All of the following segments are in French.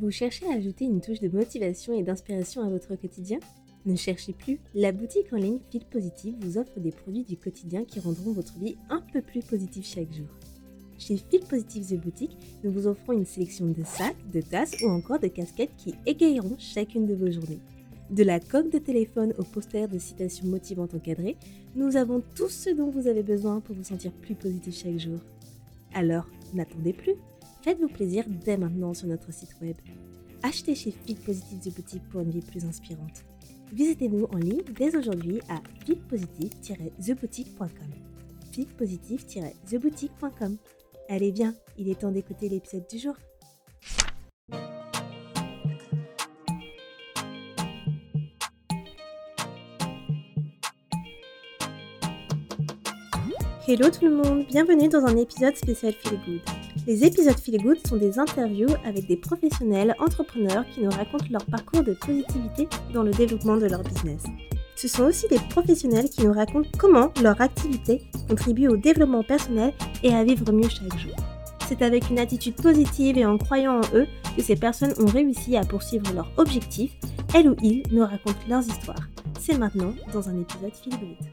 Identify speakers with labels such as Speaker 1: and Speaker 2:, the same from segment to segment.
Speaker 1: Vous cherchez à ajouter une touche de motivation et d'inspiration à votre quotidien? Ne cherchez plus, la boutique en ligne Fil Positive vous offre des produits du quotidien qui rendront votre vie un peu plus positive chaque jour. Chez Fil Positive The Boutique, nous vous offrons une sélection de sacs, de tasses ou encore de casquettes qui égayeront chacune de vos journées. De la coque de téléphone au poster de citations motivantes encadrées, nous avons tout ce dont vous avez besoin pour vous sentir plus positif chaque jour. Alors, n'attendez plus Faites-vous plaisir dès maintenant sur notre site web. Achetez chez Fit Positive The Boutique pour une vie plus inspirante. Visitez-nous en ligne dès aujourd'hui à fitpositive-theboutique.com. fitpositive-theboutique.com. Allez bien, il est temps d'écouter l'épisode du jour. Hello tout le monde, bienvenue dans un épisode spécial Feel Good. Les épisodes Feel Good sont des interviews avec des professionnels entrepreneurs qui nous racontent leur parcours de positivité dans le développement de leur business. Ce sont aussi des professionnels qui nous racontent comment leur activité contribue au développement personnel et à vivre mieux chaque jour. C'est avec une attitude positive et en croyant en eux que ces personnes ont réussi à poursuivre leurs objectifs. Elles ou ils nous racontent leurs histoires. C'est maintenant dans un épisode Feel Good.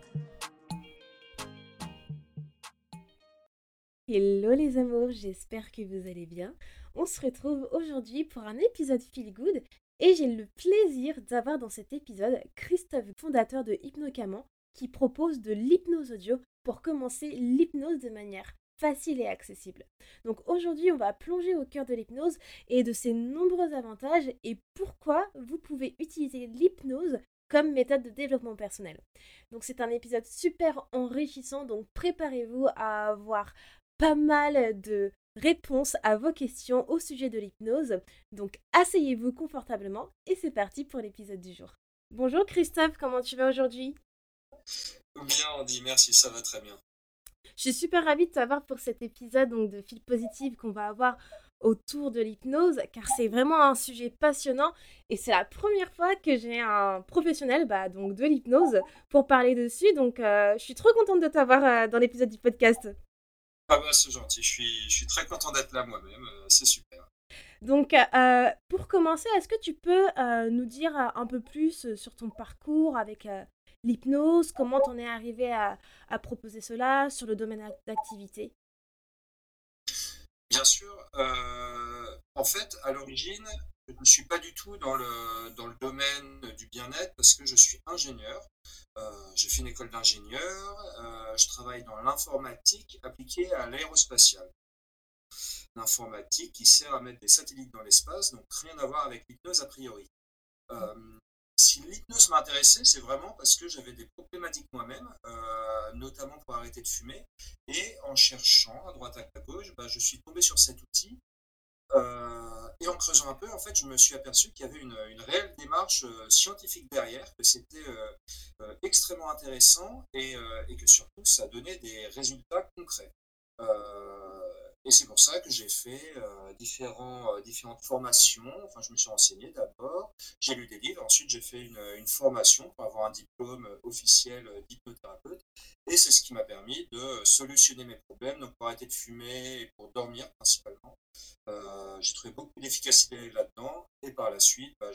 Speaker 1: Hello les amours, j'espère que vous allez bien. On se retrouve aujourd'hui pour un épisode Feel Good et j'ai le plaisir d'avoir dans cet épisode Christophe, fondateur de Hypnocaman, qui propose de l'hypnose audio pour commencer l'hypnose de manière facile et accessible. Donc aujourd'hui, on va plonger au cœur de l'hypnose et de ses nombreux avantages et pourquoi vous pouvez utiliser l'hypnose comme méthode de développement personnel. Donc c'est un épisode super enrichissant, donc préparez-vous à avoir pas mal de réponses à vos questions au sujet de l'hypnose. Donc asseyez-vous confortablement et c'est parti pour l'épisode du jour. Bonjour Christophe, comment tu vas aujourd'hui?
Speaker 2: Bien Andy, merci, ça va très bien.
Speaker 1: Je suis super ravie de t'avoir pour cet épisode donc, de fil positif qu'on va avoir autour de l'hypnose car c'est vraiment un sujet passionnant et c'est la première fois que j'ai un professionnel bah, donc de l'hypnose pour parler dessus donc euh, je suis trop contente de t'avoir euh, dans l'épisode du podcast.
Speaker 2: Ah bah c'est gentil, je suis, je suis très content d'être là moi-même, euh, c'est super.
Speaker 1: Donc euh, pour commencer, est-ce que tu peux euh, nous dire un peu plus sur ton parcours avec l'hypnose, comment t'en es arrivé à, à, proposer cela sur le domaine d'activité?
Speaker 2: Bien sûr, en fait à l'origine, je ne suis pas du tout dans le, dans le domaine du bien-être parce que je suis ingénieur. Euh, j'ai fait une école d'ingénieur. Euh, je travaille dans l'informatique appliquée à l'aérospatiale. L'informatique qui sert à mettre des satellites dans l'espace, donc rien à voir avec l'hypnose a priori. Euh, si l'hypnose m'intéressait, c'est vraiment parce que j'avais des problématiques moi-même, notamment pour arrêter de fumer. Et en cherchant à droite à gauche, bah, je suis tombé sur cet outil et en creusant un peu, en fait, je me suis aperçu qu'il y avait une, réelle démarche euh, scientifique derrière, que c'était euh, extrêmement intéressant et, que surtout ça donnait des résultats concrets. Et c'est pour ça que j'ai fait différents, différentes formations. Enfin, je me suis renseigné d'abord, j'ai lu des livres, ensuite j'ai fait une, formation pour avoir un diplôme officiel d'hypnothérapeute. Et c'est ce qui m'a permis de solutionner mes problèmes, donc pour arrêter de fumer et pour dormir principalement. Euh, j'ai trouvé beaucoup d'efficacité là-dedans et par la suite, bah,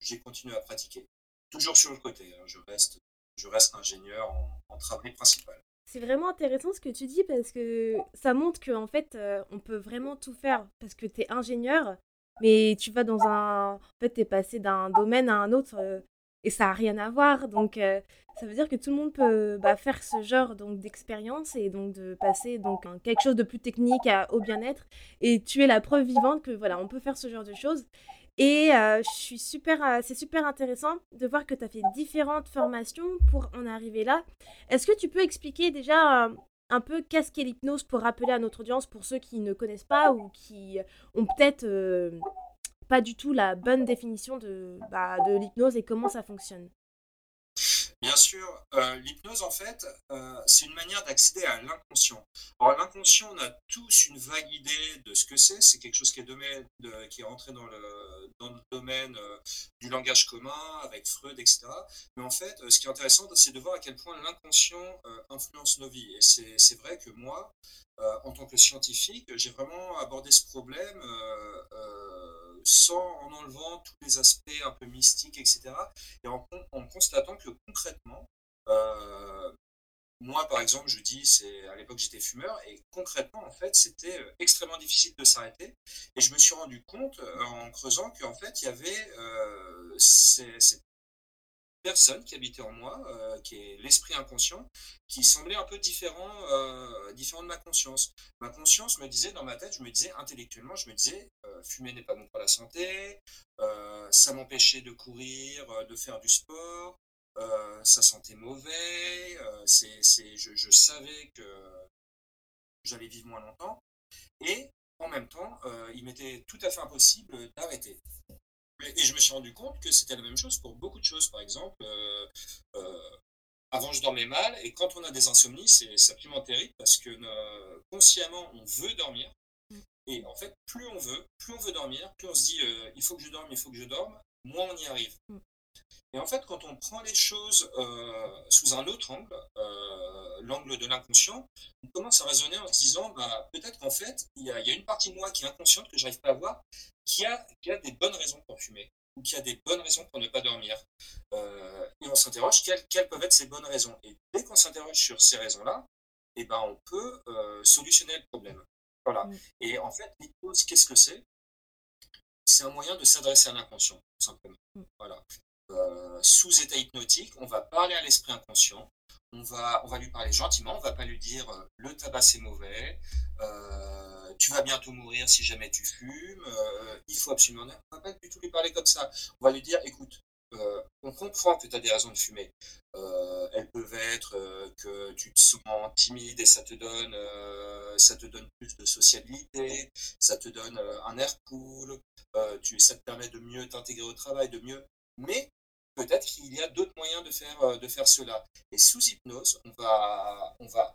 Speaker 2: j'ai continué à pratiquer. Toujours sur le côté, hein. je, reste, je reste ingénieur en, travail principal.
Speaker 1: C'est vraiment intéressant ce que tu dis parce que ça montre qu'en fait, euh, on peut vraiment tout faire parce que tu es ingénieur, mais tu vas dans un. En fait, tu es passé d'un domaine à un autre. Euh, et ça n'a rien à voir. Donc, euh, ça veut dire que tout le monde peut bah, faire ce genre donc d'expérience et donc de passer donc quelque chose de plus technique au bien-être. Et tu es la preuve vivante que voilà, on peut faire ce genre de choses. Et euh, super, euh, c'est super intéressant de voir que tu as fait différentes formations pour en arriver là. Est-ce que tu peux expliquer déjà un peu qu'est-ce qu'est l'hypnose pour rappeler à notre audience pour ceux qui ne connaissent pas ou qui ont peut-être pas du tout la bonne définition de, bah, de l'hypnose et comment ça fonctionne?
Speaker 2: Bien sûr, euh, l'hypnose en fait, euh, c'est une manière d'accéder à l'inconscient. Alors l'inconscient, on a tous une vague idée de ce que c'est. C'est quelque chose qui est, domaine, de, qui est rentré dans le, dans le domaine euh, du langage commun avec Freud, etc. Mais en fait, ce qui est intéressant, c'est de voir à quel point l'inconscient influence nos vies. Et c'est vrai que moi, en tant que scientifique, j'ai vraiment abordé ce problème sans en enlevant tous les aspects un peu mystiques, etc. Et en, constatant que concrètement, moi, par exemple, je dis, c'est à l'époque j'étais fumeur et concrètement, en fait, c'était euh, extrêmement difficile de s'arrêter. Et je me suis rendu compte euh, en creusant qu'en fait, il y avait euh, ces, personnes qui habitaient en moi, qui est l'esprit inconscient, qui semblait un peu différent, différent de ma conscience. Ma conscience me disait, dans ma tête, je me disais intellectuellement, je me disais, fumer n'est pas bon pour la santé, ça m'empêchait de courir, de faire du sport, euh, ça sentait mauvais, euh, c'est, je, je, savais que j'allais vivre moins longtemps, et en même temps, euh, il m'était tout à fait impossible d'arrêter. Et, je me suis rendu compte que c'était la même chose pour beaucoup de choses. Par exemple, avant je dormais mal, et quand on a des insomnies, c'est, absolument terrible parce que consciemment, on veut dormir. Mm. Et en fait, plus on veut, plus on veut dormir, plus on se dit il faut que je dorme, il faut que je dorme, moins on y arrive. Mm. Et en fait, quand on prend les choses euh, sous un autre angle, euh, l'angle de l'inconscient, on commence à raisonner en se disant, bah, peut-être qu'en fait, il y, a, une partie de moi qui est inconsciente, que je n'arrive pas à voir, qui a, qui a, des bonnes raisons pour fumer, ou qui a des bonnes raisons pour ne pas dormir. Euh, et on s'interroge, quelles, quelles, peuvent être ces bonnes raisons? Et dès qu'on s'interroge sur ces raisons-là, eh ben, on peut solutionner le problème. Voilà. Et en fait, l'hypnose, qu'est-ce que c'est? C'est un moyen de s'adresser à l'inconscient, tout simplement. Voilà. Euh, sous état hypnotique, on va parler à l'esprit inconscient, on va, on va lui parler gentiment, on va pas lui dire euh, le tabac c'est mauvais, euh, tu vas bientôt mourir si jamais tu fumes, il faut absolument... On va pas du tout lui parler comme ça. On va lui dire, écoute, on comprend que tu as des raisons de fumer. elles peuvent être que tu te sens timide et ça te donne, ça te donne plus de sociabilité, ça te donne un air cool, tu, ça te permet de mieux t'intégrer au travail, de mieux mais peut-être qu'il y a d'autres moyens de faire, euh, de faire cela. Et sous hypnose, on va, on va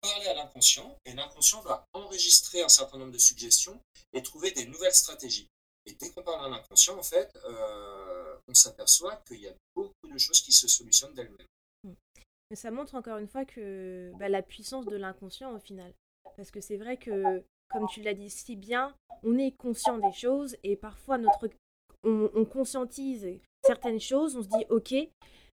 Speaker 2: parler à l'inconscient et l'inconscient va enregistrer un certain nombre de suggestions et trouver des nouvelles stratégies. Et dès qu'on parle à l'inconscient, en fait, euh, on s'aperçoit qu'il y a beaucoup de choses qui se solutionnent d'elles-mêmes.
Speaker 1: Hmm. Mais ça montre encore une fois que bah, la puissance de l'inconscient au final. Parce que c'est vrai que, comme tu l'as dit si bien, on est conscient des choses et parfois notre on, conscientise certaines choses, on se dit ok,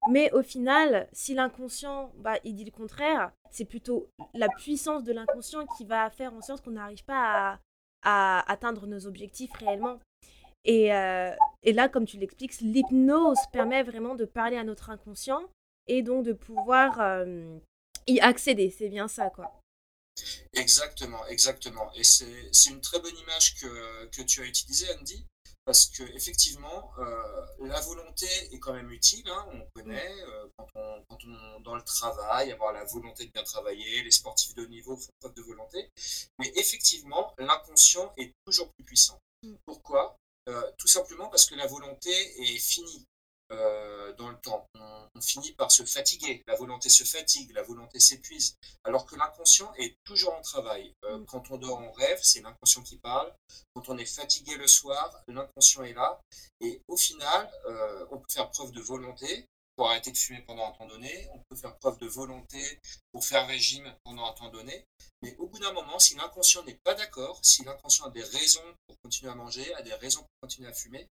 Speaker 1: mais au final, si l'inconscient, bah, il dit le contraire, c'est plutôt la puissance de l'inconscient qui va faire en sorte qu'on n'arrive pas à, atteindre nos objectifs réellement. Et, euh, et là, comme tu l'expliques, l'hypnose permet vraiment de parler à notre inconscient et donc de pouvoir euh, y accéder. C'est bien ça, quoi.
Speaker 2: Exactement, exactement. Et c'est une très bonne image que, que tu as utilisée, Andy, parce que effectivement, euh, la volonté est quand même utile. Hein, on connaît euh, quand, on, quand on dans le travail, avoir la volonté de bien travailler. Les sportifs de haut niveau font preuve de volonté, mais effectivement, l'inconscient est toujours plus puissant. Mm. Pourquoi? Euh, Tout simplement parce que la volonté est finie. Euh, dans le temps. On, finit par se fatiguer, la volonté se fatigue, la volonté s'épuise, alors que l'inconscient est toujours en travail. Euh, mm. Quand on dort en rêve, c'est l'inconscient qui parle. Quand on est fatigué le soir, l'inconscient est là. Et au final, euh, on peut faire preuve de volonté, pour arrêter de fumer pendant un temps donné, on peut faire preuve de volonté pour faire régime pendant un temps donné, mais au bout d'un moment, si l'inconscient n'est pas d'accord, si l'inconscient a des raisons pour continuer à manger, a des raisons pour continuer à fumer,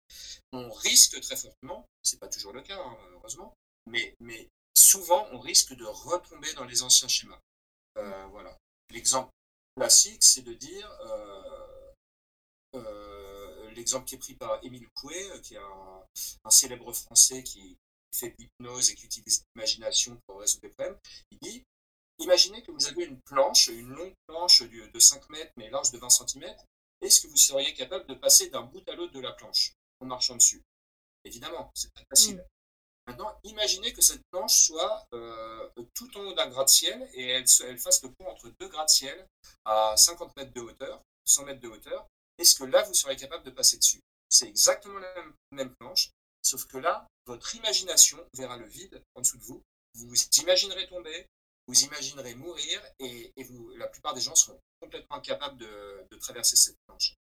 Speaker 2: on risque très fortement, c'est pas toujours le cas hein, heureusement, mais, mais souvent on risque de retomber dans les anciens schémas. Euh, voilà. L'exemple classique, c'est de dire, euh, euh, l'exemple qui est pris par Émile Coué, qui est un célèbre français qui, fait de l'hypnose et qui utilise l'imagination pour résoudre des problèmes, il dit Imaginez que vous avez une planche, une longue planche de 5 mètres mais large de 20 cm. Est-ce que vous seriez capable de passer d'un bout à l'autre de la planche en marchant dessus? Évidemment, c'est très facile. Mm. Maintenant, imaginez que cette planche soit euh, tout en haut d'un gratte-ciel et elle, elle, fasse le pont entre deux gratte-ciel à 50 mètres de hauteur, 100 mètres de hauteur. Est-ce que là, vous serez capable de passer dessus? C'est exactement la même planche, Sauf que là, votre imagination verra le vide en dessous de vous. Vous vous imaginerez tomber, vous imaginerez mourir, et, vous, la plupart des gens seront complètement incapables de, traverser cette planche.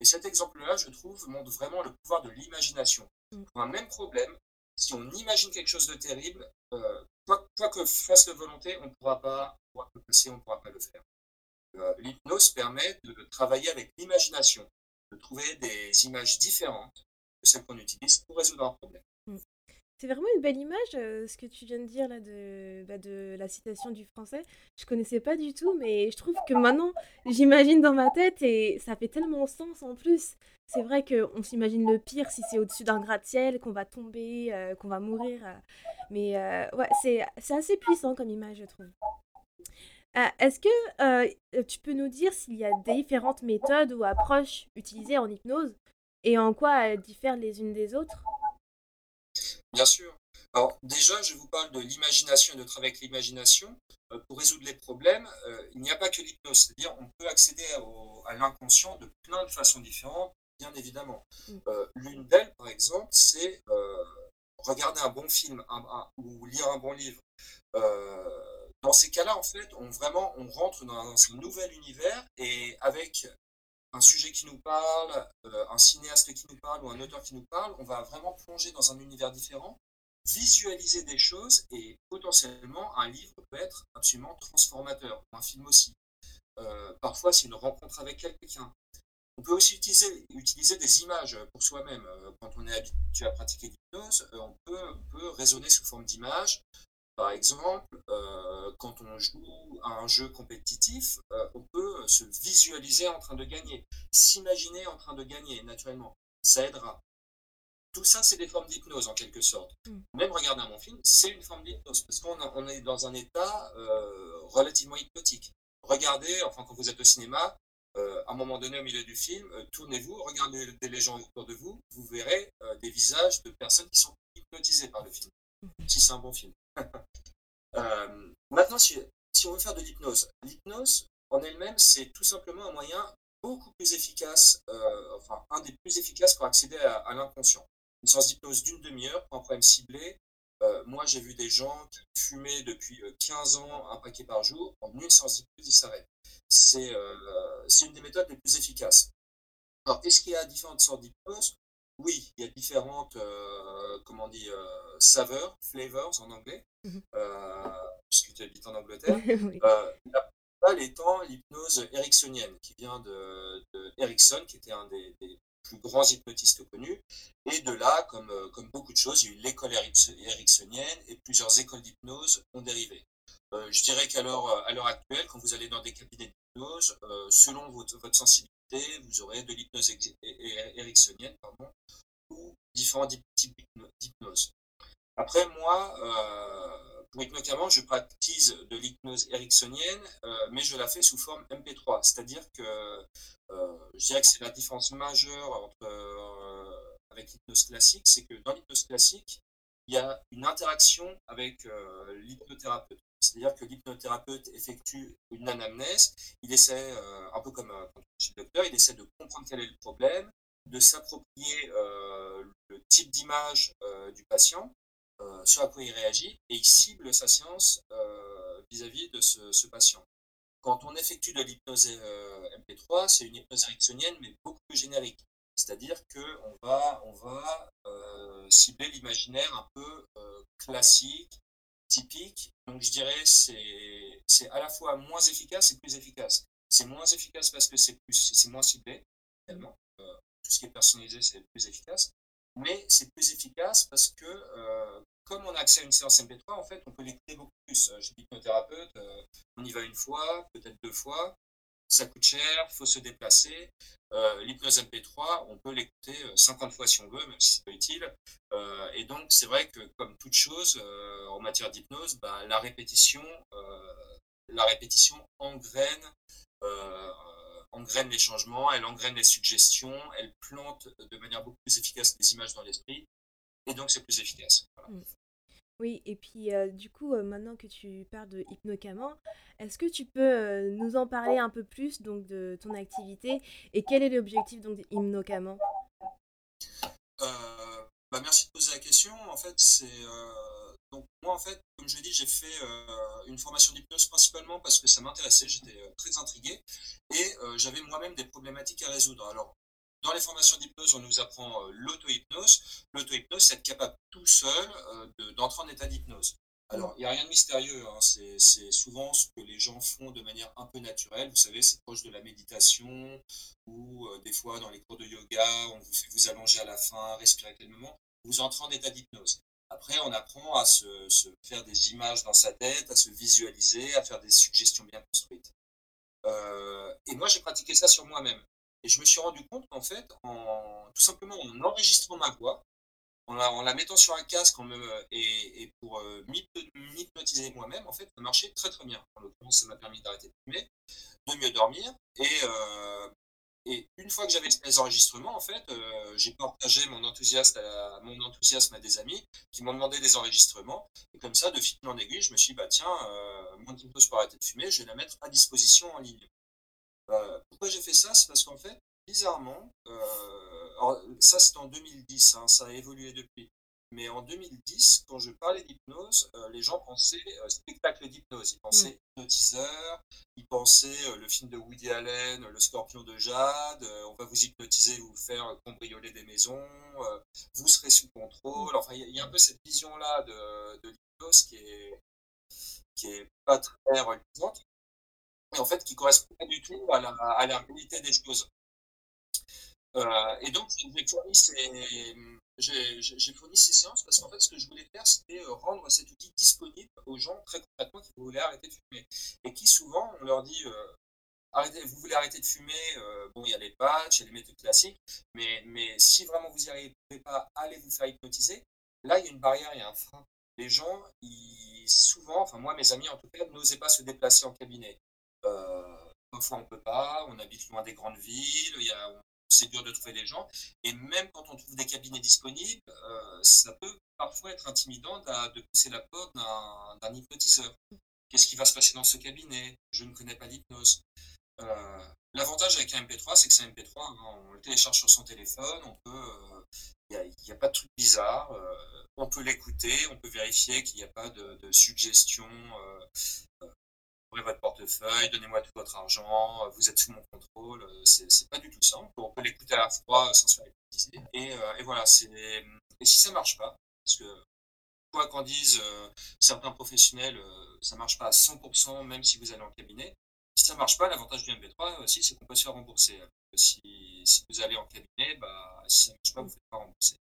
Speaker 2: Et cet exemple-là, je trouve, montre vraiment le pouvoir de l'imagination. Mm. Pour un même problème, si on imagine quelque chose de terrible, euh, quoi, que fasse la volonté, on ne pourra pas, le passer, on ne pourra pas le faire. Euh, l'hypnose permet de travailler avec l'imagination. de trouver des images différentes que celles qu'on utilise pour résoudre un problème.
Speaker 1: Mmh. C'est vraiment une belle image, euh, ce que tu viens de dire là de, bah, de la citation du français. Je connaissais pas du tout, mais je trouve que maintenant, j'imagine dans ma tête et ça fait tellement sens en plus. C'est vrai qu'on s'imagine le pire si c'est au-dessus d'un gratte-ciel, qu'on va tomber, euh, qu'on va mourir. euh. Mais ouais, c'est c'est assez puissant comme image, je trouve. Est-ce que tu peux nous dire s'il y a différentes méthodes ou approches utilisées en hypnose et en quoi elles diffèrent les unes des autres?
Speaker 2: Bien sûr. Alors déjà, je vous parle de l'imagination et de travailler avec l'imagination. Euh, pour résoudre les problèmes, euh, il n'y a pas que l'hypnose, c'est-à-dire on peut accéder au- à l'inconscient de plein de façons différentes, bien évidemment.
Speaker 1: Mm.
Speaker 2: Euh, l'une d'elles, par exemple, c'est regarder un bon film un- un- ou lire un bon livre. Dans ces cas-là, en fait, on vraiment on rentre dans un nouvel univers et avec un sujet qui nous parle, euh, un cinéaste qui nous parle ou un auteur qui nous parle, on va vraiment plonger dans un univers différent, visualiser des choses et potentiellement un livre peut être absolument transformateur, un film aussi. Euh, parfois, c'est une rencontre avec quelqu'un. On peut aussi utiliser, des images pour soi-même. Euh, Quand on est habitué à pratiquer l'hypnose, on peut, on peut raisonner sous forme d'images. Par exemple, euh, quand on joue à un jeu compétitif, euh, on peut se visualiser en train de gagner, s'imaginer en train de gagner naturellement. Ça aidera. Tout ça, c'est des formes d'hypnose en quelque sorte.
Speaker 1: Mm.
Speaker 2: Même regarder un bon film, c'est une forme d'hypnose parce qu'on on est dans un état euh, relativement hypnotique. Regardez, enfin quand vous êtes au cinéma, à un moment donné au milieu du film, tournez-vous, regardez les gens autour de vous, vous verrez des visages de personnes qui sont hypnotisées par le film, si c'est un bon film. Euh, maintenant, si, on veut faire de l'hypnose, l'hypnose en elle-même, c'est tout simplement un moyen beaucoup plus efficace, euh, enfin un des plus efficaces pour accéder à, l'inconscient. Une séance d'hypnose d'une demi-heure pour un problème ciblé. Euh, moi, j'ai vu des gens qui fumaient depuis euh, 15 ans un paquet par jour. En une séance d'hypnose, ils s'arrêtent. C'est une des méthodes les plus efficaces. Alors, est-ce qu'il y a différentes sortes d'hypnose? Oui, il y a différentes, euh, comment on dit, euh, saveurs, flavors en anglais,
Speaker 1: Mhm.
Speaker 2: euh, puisque tu habites en Angleterre.
Speaker 1: Oui.
Speaker 2: La principale étant l'hypnose ericksonienne, qui vient de, de Erickson, qui était un des, des plus grands hypnotistes connus. Et de là, comme, comme beaucoup de choses, il y a eu l'école erickso- ericksonienne et plusieurs écoles d'hypnose ont dérivé. Je dirais qu'à l'heure actuelle, quand vous allez dans des cabinets euh, selon votre, votre sensibilité, vous aurez de l'hypnose ericksonienne pardon, ou différents types types d'hypno- d'hypnose. Après, moi, euh, pour Hypnocamant, je pratique de l'hypnose ericksonienne, euh, mais je la fais sous forme MP3. C'est-à-dire que je dirais que c'est la différence majeure entre, avec l'hypnose classique, c'est que dans l'hypnose classique, il y a une interaction avec l'hypnothérapeute. C'est-à-dire que l'hypnothérapeute effectue une anamnèse, il essaie, euh, un peu comme euh, je suis docteur, il essaie de comprendre quel est le problème, de s'approprier euh, le type d'image euh, du patient, ce à quoi il réagit, et il cible sa séance vis-à-vis de ce, patient. Quand on effectue de l'hypnose euh, MP3, c'est une hypnose ericksonienne, mais beaucoup plus générique. C'est-à-dire qu'on va, on va cibler l'imaginaire un peu classique, typique. Donc je dirais c'est c'est à la fois moins efficace et plus efficace. C'est moins efficace parce que c'est plus c'est moins ciblé, finalement. Euh, tout ce qui est personnalisé, c'est plus efficace. Mais c'est plus efficace parce que euh, comme on a accès à une séance MP3, en fait, on peut l'écouter beaucoup plus. Euh, Chez l'hypnothérapeute, euh, on y va une fois, peut-être deux fois. Ça coûte cher, faut se déplacer. Euh, L'hypnose MP3, on peut l'écouter euh, 50 fois si on veut, même si c'est pas utile. Euh, et donc, c'est vrai que comme toute chose euh, en matière d'hypnose, bah, la répétition, euh, la répétition engraine, euh, engraine les changements, elle engraine les suggestions, elle plante de manière beaucoup plus efficace les images dans l'esprit, et donc c'est plus efficace.
Speaker 1: Oui, et puis du coup, maintenant que tu parles de Hypnocaman, est-ce que tu peux nous en parler un peu plus donc de ton activité et quel est l'objectif donc?
Speaker 2: Euh, bah, merci de poser la question. En fait, c'est donc moi en fait, comme je dit, j'ai fait une formation d'hypnose principalement parce que ça m'intéressait, j'étais très intrigué et j'avais moi-même des problématiques à résoudre. Alors, dans les formations d'hypnose, on nous apprend euh, l'auto-hypnose. L'auto-hypnose, c'est être capable tout seul euh, de- d'entrer en état d'hypnose. Alors, il n'y a rien de mystérieux, hein, c'est souvent ce que les gens font de manière un peu naturelle. Vous savez, c'est proche de la méditation ou euh, des fois dans les cours de yoga, on vous fait vous allonger à la fin, respirer calmement. Vous entrez en état d'hypnose. Après, on apprend à se, faire des images dans sa tête, à se visualiser, à faire des suggestions bien construites. Et moi, j'ai pratiqué ça sur moi-même. Et je me suis rendu compte qu'en fait, en, tout simplement en enregistrant ma voix, en la, mettant sur un casque et, pour euh, m'hyp- m'hypnotiser moi-même, en fait, ça marchait très très bien. En l'occurrence, ça m'a permis d'arrêter de fumer, de mieux dormir. Et, euh, une fois que j'avais ces enregistrements, en fait, euh, j'ai partagé mon enthousiasme, à, des amis qui m'ont demandé des enregistrements. Et comme ça, de fil en aiguille, je me suis dit, bah tiens, mon hypnose pour arrêter de fumer, je vais la mettre à disposition en ligne. Euh, pourquoi j'ai fait ça? C'est parce qu'en fait, bizarrement, euh, alors, ça c'était en 2010, hein, ça a évolué depuis. Mais en 2010, quand je parlais d'hypnose, euh, les gens pensaient euh, spectacle d'hypnose. Ils
Speaker 1: Mm.
Speaker 2: pensaient hypnotiseur, ils pensaient euh, le film de Woody Allen, Le Scorpion de Jade, on va vous hypnotiser, vous faire cambrioler des maisons, vous serez sous
Speaker 1: Mm.
Speaker 2: contrôle. Enfin, il y, a il y a un peu cette vision-là de, de l'hypnose qui est, qui est pas très reluisante, en fait qui correspond pas du tout à la, réalité des choses. Euh, et donc, j'ai fourni ces, séances parce qu'en fait, ce que je voulais faire, c'était euh, rendre cet outil disponible aux gens très concrètement qui voulaient arrêter de fumer. Et qui souvent, on leur dit, euh, vous voulez arrêter de fumer, bon, il y a les patchs, il y a les méthodes classiques, mais, mais si vraiment vous n'y arrivez pas, allez vous faire hypnotiser. Là, il y a une barrière, il y a un frein. Les gens, ils, souvent, enfin moi, mes amis en tout cas, n'osaient pas se déplacer en cabinet. Euh, parfois, on peut pas, on habite loin des grandes villes, il y a, c'est dur de trouver des gens. Et même quand on trouve des cabinets disponibles, euh, ça peut parfois être intimidant d'a- de pousser la porte d'un hypnotiseur. Qu'est-ce qui va se passer dans ce cabinet? Je ne connais pas l'hypnose. Euh, L'avantage avec un MP3, c'est que c'est un MP3, hein, on le télécharge sur son téléphone, on peut, il euh, n'y a, pas de truc bizarre, on peut l'écouter, on peut vérifier qu'il n'y a pas de suggestions. Euh, ouvrez votre portefeuille, donnez-moi tout votre argent, vous êtes sous mon contrôle. C'est pas du tout ça. On peut, l'écouter à la fois sans se faire. Et, euh, et voilà. Et si ça marche pas, parce que quoi qu'en disent euh, certains professionnels, euh, ça marche pas à 100%, même si vous allez en cabinet. Si ça marche pas, l'avantage du MP3 aussi, c'est qu'on peut se faire rembourser. Si, si, vous allez en cabinet, bah, si ça marche pas, vous ne faites pas rembourser.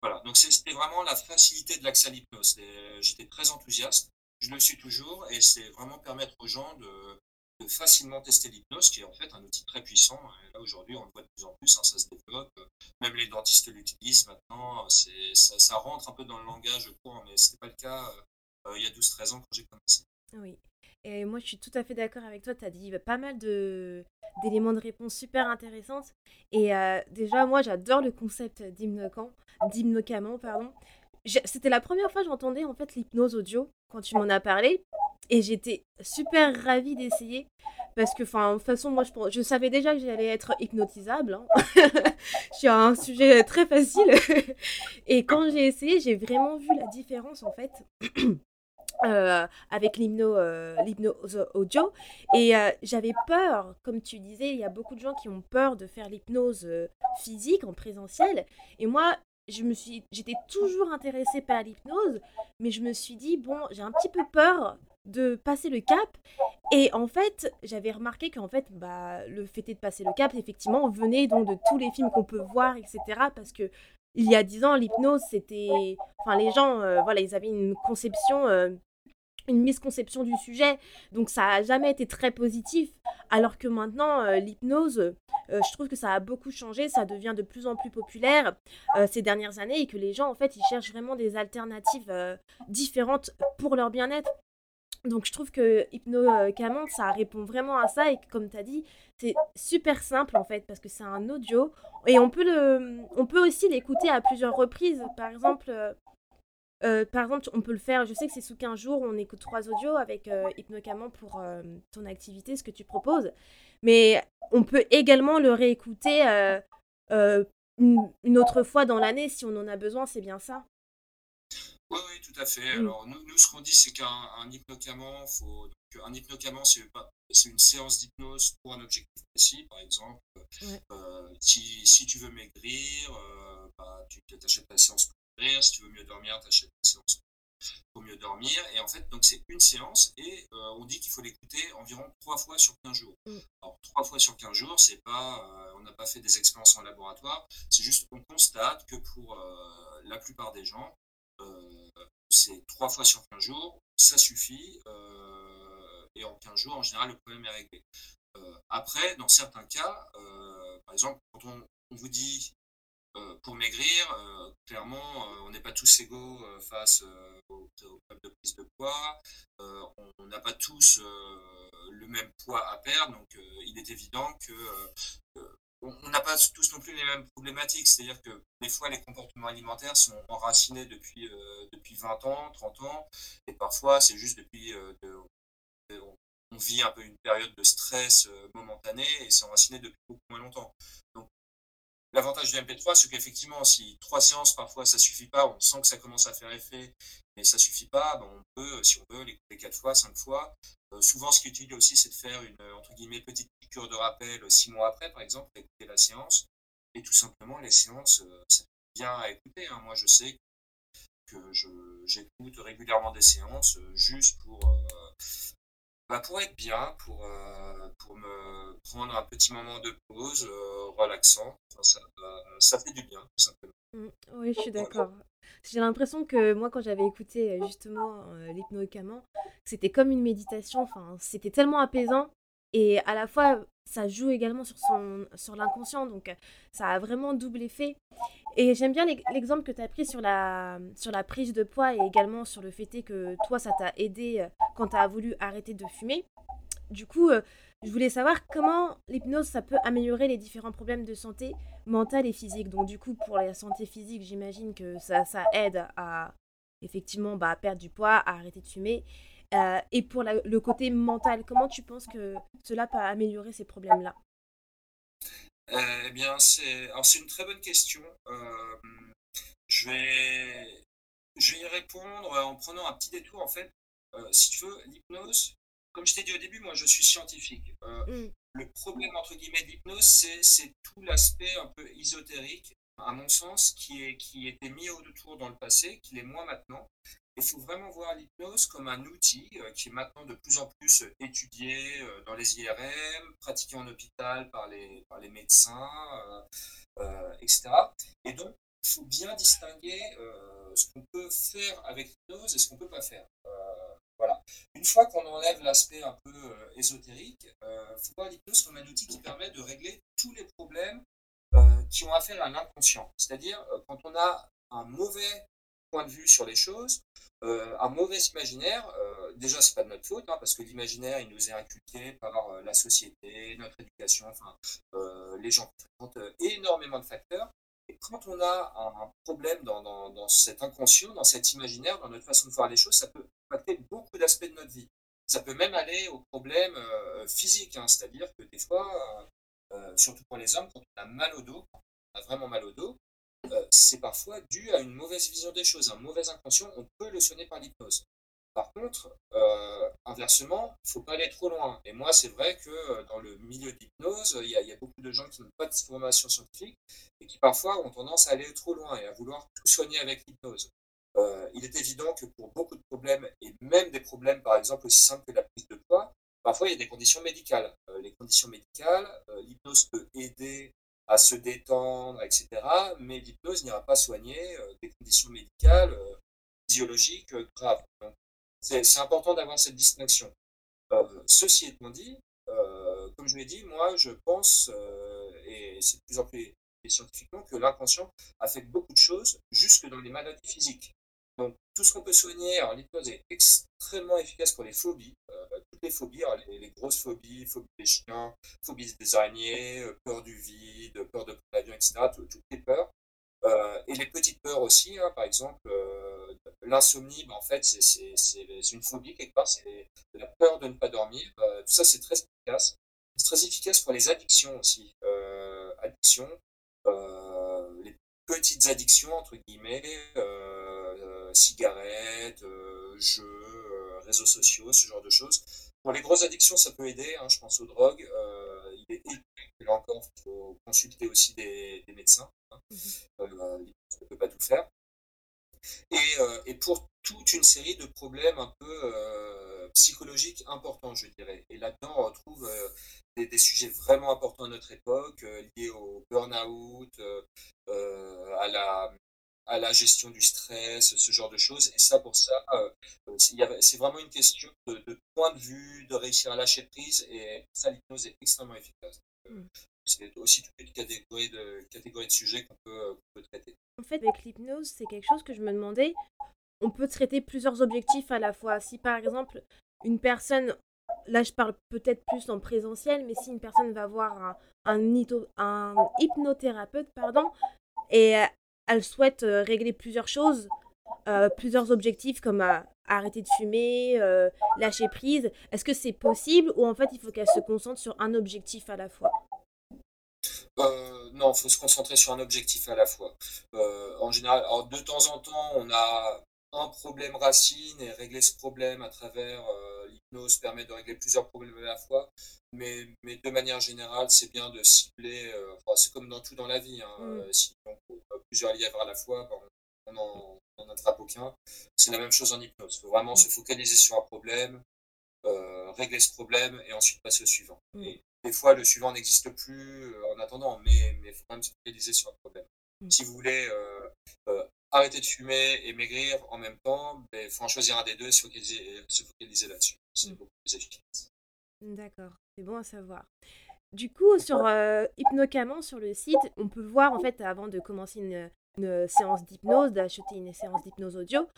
Speaker 2: Voilà, donc c'était vraiment la facilité de l'accès à l'hypnose. J'étais très enthousiaste je le suis toujours et c'est vraiment permettre aux gens de, facilement tester l'hypnose, qui est en fait un outil très puissant. Là aujourd'hui, on le voit de plus en plus, hein, ça se développe. Même les dentistes l'utilisent maintenant. Ça, rentre un peu dans le langage, crois, mais ce n'était pas le cas euh, il y a 12-13 ans quand j'ai commencé.
Speaker 1: Oui. Et moi, je suis tout à fait d'accord avec toi. Tu as dit pas mal de d'éléments de réponse super intéressantes. Et euh, déjà, moi, j'adore le concept d'hypnocamant, pardon. C'était la première fois que j'entendais en fait l'hypnose audio quand tu m'en as parlé. Et j'étais super ravie d'essayer. Parce que, enfin, de toute façon, moi, je, savais déjà que j'allais être hypnotisable. Hein. je suis un sujet très facile. et quand j'ai essayé, j'ai vraiment vu la différence, en fait. Euh, avec l'hypnose euh, audio et euh, j'avais peur comme tu disais il y a beaucoup de gens qui ont peur de faire l'hypnose euh, physique en présentiel et moi je me suis j'étais toujours intéressée par l'hypnose mais je me suis dit bon j'ai un petit peu peur de passer le cap. Et en fait j'avais remarqué qu'en fait bah le fait de passer le cap effectivement venait donc de tous les films qu'on peut voir etc parce que il y a dix ans l'hypnose c'était enfin les gens euh, voilà ils avaient une conception euh, une misconception du sujet donc ça a jamais été très positif. Alors que maintenant euh, l'hypnose euh, je trouve que ça a beaucoup changé ça devient de plus en plus populaire euh, ces dernières années et que les gens en fait ils cherchent vraiment des alternatives différentes pour leur bien-être. Donc je trouve que Hypnocamante, ça répond vraiment à ça et comme tu as dit, c'est super simple en fait parce que c'est un audio. Et on peut, le, on peut aussi l'écouter à plusieurs reprises. Par exemple, euh, par exemple, on peut le faire, je sais que c'est sous 15 jours, on écoute trois audios avec euh, Hypnocamant pour euh, ton activité, ce que tu proposes. Mais on peut également le réécouter euh, une, une, autre fois dans l'année si on en a besoin, c'est bien ça
Speaker 2: oui, oui, tout à fait. Alors, nous, nous ce qu'on dit, c'est qu'un hypnocamant, faut, donc, un hypnocamant, c'est une séance d'hypnose pour un objectif précis. Par exemple, ouais. euh, si, si, tu veux maigrir, euh, bah, tu t'achètes ta séance maigrir. Si tu veux mieux dormir, tu achètes ta séance pour mieux dormir. Et en fait, donc c'est une séance et on dit qu'il faut l'écouter environ trois fois sur 15 jours. Mm. Alors, trois fois sur 15 jours, c'est pas, on n'a pas fait des expériences en laboratoire, c'est juste qu'on constate que pour la plupart des gens, c'est trois fois sur 15 jours, ça suffit. et en 15 jours, en général, le problème est réglé. après, dans certains cas, par exemple, quand on, vous dit pour maigrir, clairement, on n'est pas tous égaux face au, problème de prise de poids. on n'a pas tous le même poids à perdre, donc il est évident que on n'a pas tous non plus les mêmes problématiques. C'est-à-dire que des fois, les comportements alimentaires sont enracinés depuis, depuis 20 ans, 30 ans, et parfois, c'est juste depuis. on vit un peu une période de stress momentané et c'est enraciné depuis beaucoup moins longtemps. Donc, L'avantage du MP3, c'est qu'effectivement, si trois séances, parfois, ça suffit pas, on sent que ça commence à faire effet, mais ça suffit pas, ben, on peut, si on veut, l'écouter quatre fois, cinq fois. Euh, souvent, ce qui est utile aussi, c'est de faire une, entre guillemets, petite piqûre de rappel six mois après, par exemple, écouter la séance. Et tout simplement, les séances, euh, c'est bien à écouter. Hein. Moi, je sais que j'écoute régulièrement des séances euh, juste pour, bah, pour être bien, pour, euh, pour me prendre un petit moment de pause euh, relaxant. ça, ça, fait du bien, tout simplement.
Speaker 1: Mmh, oui, je suis d'accord. J'ai l'impression que moi, quand j'avais écouté euh, justement l'hypno c'était comme une méditation. Enfin, c'était tellement apaisant. Et à la fois, ça joue également sur, son, sur l'inconscient, donc ça a vraiment double effet. Et j'aime bien l'exemple que tu as pris sur la, sur la prise de poids et également sur le fait que toi, ça t'a aidé quand tu as voulu arrêter de fumer. Du coup, je voulais savoir comment l'hypnose, ça peut améliorer les différents problèmes de santé mentale et physique. Donc du coup, pour la santé physique, j'imagine que ça, aide à effectivement bah, perdre du poids, à arrêter de fumer. Euh, et pour le côté mental, comment tu penses que cela peut améliorer ces problèmes-là?
Speaker 2: Eh bien, c'est une très bonne question. Euh, je, vais, je vais y répondre en prenant un petit détour. En fait, euh, si tu veux, l'hypnose, comme je t'ai dit au début, moi je suis scientifique. Mm. Le problème, entre guillemets, de l'hypnose, c'est tout l'aspect un peu ésotérique, à mon sens, qui, est, qui était mis autour dans le passé, qui l'est moins maintenant, il faut vraiment voir l'hypnose comme un outil euh, qui est maintenant de plus en plus euh, étudié euh, dans les IRM, pratiqué en hôpital par les, par les médecins, etc. Et donc, il faut bien distinguer ce qu'on peut faire avec l'hypnose et ce qu'on ne peut pas faire. Une fois qu'on enlève l'aspect un peu ésotérique, il faut voir l'hypnose comme un outil qui permet de régler tous les problèmes qui ont affaire à l'inconscient. C'est-à-dire, quand on a un mauvais point de vue sur les choses, euh, un mauvais imaginaire, euh, déjà c'est pas de notre faute, hein, parce que l'imaginaire il nous est inculqué par euh, la société, notre éducation, enfin les gens font énormément de facteurs. Et quand on a un, problème dans, cet inconscient, dans cet imaginaire, dans notre façon de voir les choses, ça peut impacter beaucoup d'aspects de notre vie. Ça peut même aller aux problèmes physiques, hein, c'est-à-dire que des fois, surtout pour les hommes, quand on a mal au dos, quand on a vraiment mal au dos, euh, c'est parfois dû à une mauvaise vision des choses, un mauvais inconscient, on peut le soigner par l'hypnose. Par contre, euh, inversement, il ne faut pas aller trop loin. Et moi, c'est vrai que euh, dans le milieu de l'hypnose, il y, a beaucoup de gens qui n'ont pas de formation scientifique et qui parfois ont tendance à aller trop loin et à vouloir tout soigner avec l'hypnose. il est évident que pour beaucoup de problèmes, et même des problèmes par exemple aussi simples que la prise de poids, parfois il y a des conditions médicales. les conditions médicales, l'hypnose peut aider à se détendre, etc. Mais l'hypnose n'ira pas soigner euh, des conditions médicales, euh, physiologiques euh, graves. C'est important d'avoir cette distinction. ceci étant dit, comme je l'ai dit, moi je pense, et c'est de plus en plus scientifiquement, que l'inconscient affecte beaucoup de choses, jusque dans les maladies physiques. Donc, tout ce qu'on peut soigner, l'hypnose est extrêmement efficace pour les phobies, euh, toutes les phobies, les, grosses phobies, phobie des chiens, phobie des araignées, euh, peur du vide, peur de l'avion, etc., toutes les peurs. Euh, et les petites peurs aussi, hein, par exemple, l'insomnie, ben, en fait, c'est une phobie quelque part, c'est la peur de ne pas dormir. tout ça, c'est très efficace. C'est très efficace pour les addictions aussi. addictions, les petites addictions, entre guillemets, cigarettes, euh, jeux, euh, réseaux sociaux, ce genre de choses. Pour les grosses addictions, ça peut aider. Hein, je pense aux drogues. Euh, il est là encore, il faut consulter aussi des, médecins. Hein. Mhm. ne peut pas tout faire. et, pour toute une série de problèmes un peu psychologiques importants, je dirais. Et là-dedans, on retrouve des, sujets vraiment importants à notre époque, liés au burn-out, à la à la gestion du stress, ce genre de choses. Et ça, pour ça, c'est vraiment une question de, point de vue, de réussir à lâcher prise. Et ça, l'hypnose est extrêmement efficace. Mmh. C'est aussi toute une catégorie de, catégorie de sujets qu'on peut, peut, traiter.
Speaker 1: En fait, avec l'hypnose, c'est quelque chose que je me demandais. On peut traiter plusieurs objectifs à la fois. Si par exemple, une personne, là je parle peut-être plus en présentiel, mais si une personne va voir un, hypnothérapeute, pardon, et elle souhaite régler plusieurs choses, plusieurs objectifs comme arrêter de fumer, lâcher prise. Est-ce que c'est possible ou en fait il faut qu'elle se concentre sur un objectif à la fois?
Speaker 2: Euh, non, il faut se concentrer sur un objectif à la fois. Euh, en général, de temps en temps, on a un problème racine et régler ce problème à travers euh, l'hypnose permet de régler plusieurs problèmes à la fois. Mais, mais de manière générale, c'est bien de cibler. c'est comme dans tout dans la vie. Hein, mm. si on plusieurs lièvres à la fois, ben, on n'en attrape aucun. C'est la même chose en hypnose. Il faut vraiment mm. se focaliser sur un problème, régler ce problème et ensuite passer au suivant. Mm des fois, le suivant n'existe plus euh, en attendant, mais il faut quand même se focaliser sur un problème. Si vous voulez euh, euh, arrêter de fumer et maigrir en même temps, il ben, faut en choisir un des deux et se focaliser, là-dessus. C'est mm. beaucoup plus efficace.
Speaker 1: D'accord, c'est bon à savoir. Du coup, sur euh, sur le site, on peut voir en fait avant de commencer une, une séance d'hypnose, d'acheter une séance d'hypnose audio,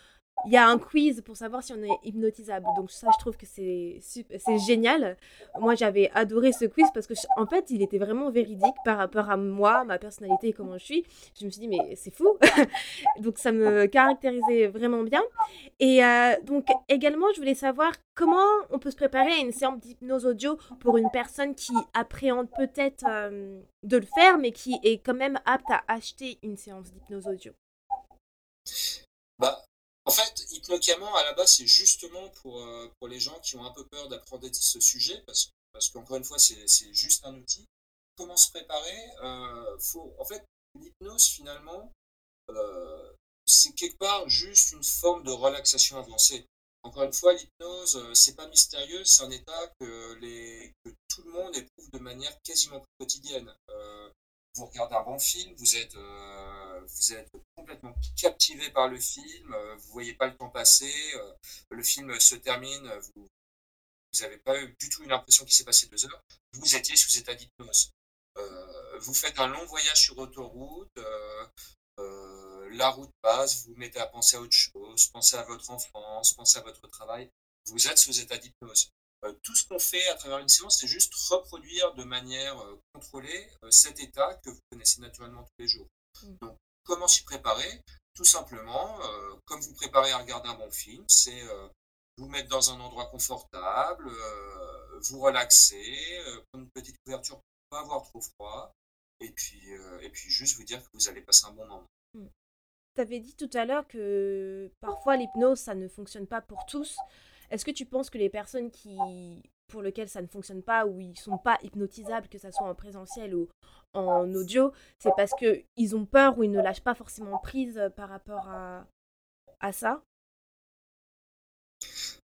Speaker 1: il y a un quiz pour savoir si on est hypnotisable. Donc ça, je trouve que c'est génial. Moi, j'avais adoré ce quiz parce que en fait, il était vraiment véridique par rapport à moi, ma personnalité et comment je suis. Je me suis dit mais c'est fou. donc ça me caractérisait vraiment bien. Et euh, donc également, je voulais savoir comment on peut se préparer à une séance d'hypnose audio pour une personne qui appréhende peut-être euh, de le faire, mais qui est quand même apte à acheter une séance d'hypnose audio.
Speaker 2: Bah, en fait, Hypnotiamant, à la base, c'est justement pour, euh, pour les gens qui ont un peu peur d'apprendre ce sujet, parce, parce qu'encore une fois, c'est juste un outil. Comment se préparer euh, En fait, l'hypnose, finalement, euh, c'est quelque part juste une forme de relaxation avancée. Encore une fois, l'hypnose, c'est pas mystérieux, c'est un état que tout le monde éprouve de manière quasiment quotidienne vous regardez un bon film, vous êtes, euh, vous êtes complètement captivé par le film, euh, vous voyez pas le temps passer, euh, le film se termine, vous n'avez pas eu du tout une impression qu'il s'est passé deux heures, vous étiez sous état d'hypnose. vous faites un long voyage sur autoroute, la route passe, vous vous mettez à penser à autre chose, pensez à votre enfance, pensez à votre travail, vous êtes sous état d'hypnose. Euh, tout ce qu'on fait à travers une séance, c'est juste reproduire de manière euh, contrôlée euh, cet état que vous connaissez naturellement tous les jours. Mm. Donc, comment s'y préparer? Tout simplement, comme vous préparez à regarder un bon film, c'est vous mettre dans un endroit confortable, vous relaxer, prendre une petite couverture pour ne pas avoir trop froid, et puis, et puis juste vous dire que vous allez passer un bon moment. Mm.
Speaker 1: Tu avais dit tout à l'heure que parfois l'hypnose, ça ne fonctionne pas pour tous. Est-ce que tu penses que les personnes qui pour lesquelles ça ne fonctionne pas ou ils sont pas hypnotisables, que ce soit en présentiel ou en audio, c'est parce qu'ils ont peur ou ils ne lâchent pas forcément prise par rapport à, à ça?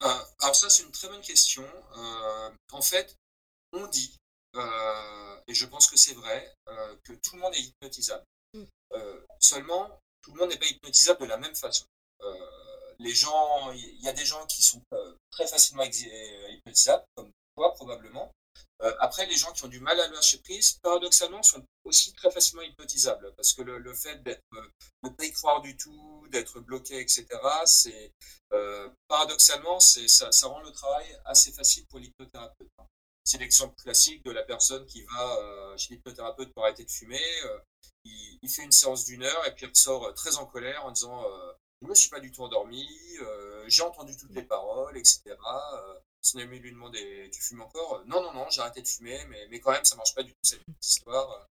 Speaker 2: Euh, Alors ça, c'est une très bonne question. Euh, en fait, on dit, euh, et je pense que c'est vrai, que tout le monde est hypnotisable. Mm. seulement, tout le monde n'est pas hypnotisable de la même façon les gens, il y a des gens qui sont euh, très facilement euh, hypnotisables, comme toi probablement. Euh, après, les gens qui ont du mal à lâcher prise, paradoxalement, sont aussi très facilement hypnotisables, parce que le, fait d'être, de ne pas y croire du tout, d'être bloqué, etc., c'est paradoxalement, c'est, ça, ça, rend le travail assez facile pour l'hypnothérapeute. Hein. C'est l'exemple classique de la personne qui va chez l'hypnothérapeute pour arrêter de fumer. il, fait une séance d'une heure et puis il ressort très en colère en disant je me suis pas du tout endormi, euh, j'ai entendu toutes les paroles, etc. Euh, son ami lui demandait Tu fumes encore? Non, non, non, j'ai arrêté de fumer, mais, mais quand même, ça marche pas du tout cette histoire.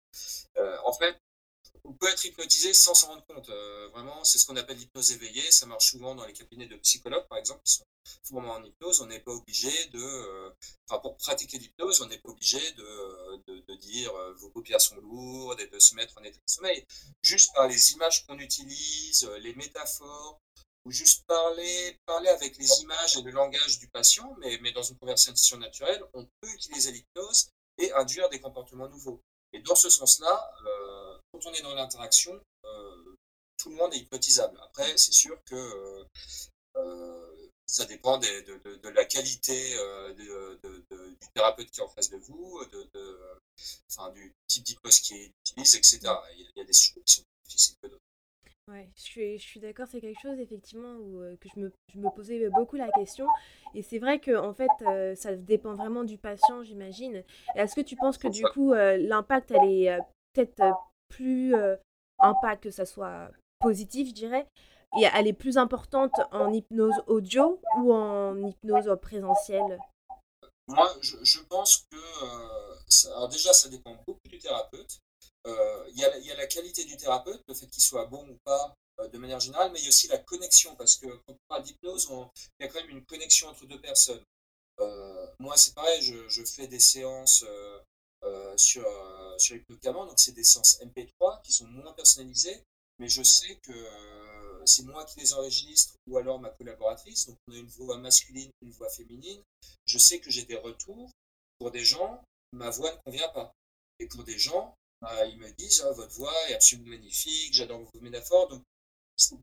Speaker 2: Euh, en fait, on peut être hypnotisé sans s'en rendre compte. vraiment, c'est ce qu'on appelle l'hypnose éveillée. Ça marche souvent dans les cabinets de psychologues, par exemple, qui sont vraiment en hypnose. On n'est pas obligé de. enfin, pour pratiquer l'hypnose, on n'est pas obligé de, de, dire vos paupières sont lourdes et de se mettre en état de sommeil. Juste par les images qu'on utilise, les métaphores, ou juste parler, parler avec les images et le langage du patient, mais, mais dans une conversation naturelle, on peut utiliser l'hypnose et induire des comportements nouveaux. Et dans ce sens-là, quand on est dans l'interaction, tout le monde est hypnotisable. Après, c'est sûr que ça dépend de, la qualité euh, du thérapeute qui est en face de vous, de, enfin, du type d'hypnose qu'il utilise, etc. Il y, a, des choses qui sont plus difficiles que d'autres.
Speaker 1: Ouais, je suis, je suis d'accord, c'est quelque chose effectivement où, euh, que je me, je me, posais beaucoup la question. Et c'est vrai que en fait, euh, ça dépend vraiment du patient, j'imagine. Est-ce que tu penses que du coup, l'impact, elle est peut-être plus impact que ça soit positif, je dirais, et elle est plus importante en hypnose audio ou en hypnose présentielle?
Speaker 2: Moi, je, pense que euh, alors déjà, ça dépend beaucoup du thérapeute. Euh, il y, a, la qualité du thérapeute, le fait qu'il soit bon ou pas euh, de manière générale, mais il y a aussi la connexion, parce que quand on parle d'hypnose, il y a quand même une connexion entre deux personnes. moi, c'est pareil, je, fais des séances sur, sur Hypnocamant, donc c'est des séances MP3 qui sont moins personnalisées, mais je sais que c'est moi qui les enregistre ou alors ma collaboratrice. Donc on a une voix masculine, une voix féminine. Je sais que j'ai des retours. Pour des gens, ma voix ne convient pas. Et pour des gens, bah, ils me disent ah, votre voix est absolument magnifique, j'adore vos métaphores.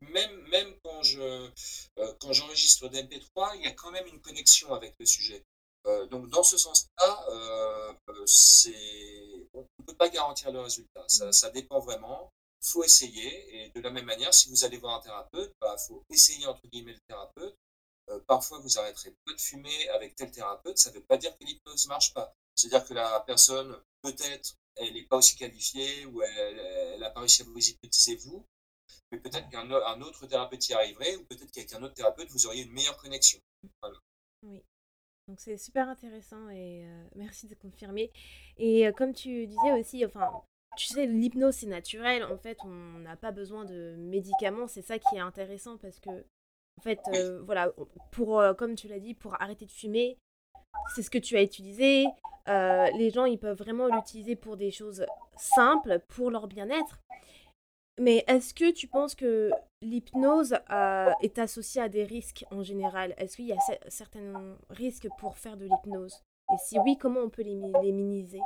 Speaker 2: Même, même quand je euh, quand j'enregistre des MP3, il y a quand même une connexion avec le sujet. Euh, donc dans ce sens-là, euh, on ne peut pas garantir le résultat. Ça, dépend vraiment faut essayer. Et de la même manière, si vous allez voir un thérapeute, il bah, faut essayer entre guillemets le thérapeute. Parfois, vous arrêterez peu de fumer avec tel thérapeute. Ça ne veut pas dire que l'hypnose ne marche pas. C'est-à-dire que la personne, peut-être, elle n'est pas aussi qualifiée ou elle n'a pas réussi à vous hypnotiser vous. Mais peut-être qu'un un autre thérapeute y arriverait ou peut-être qu'avec un autre thérapeute, vous auriez une meilleure connexion.
Speaker 1: Oui. Donc c'est super intéressant et euh, merci de confirmer. Et euh, comme tu disais aussi, enfin, tu sais, l'hypnose, c'est naturel. En fait, on n'a pas besoin de médicaments. C'est ça qui est intéressant parce que, en fait, euh, voilà, pour, comme tu l'as dit, pour arrêter de fumer, c'est ce que tu as utilisé. Euh, les gens, ils peuvent vraiment l'utiliser pour des choses simples, pour leur bien-être. Mais est-ce que tu penses que l'hypnose est associée à des risques en général? Est-ce qu'il y a certains risques pour faire de l'hypnose? Et si oui, comment on peut les, les minimiser?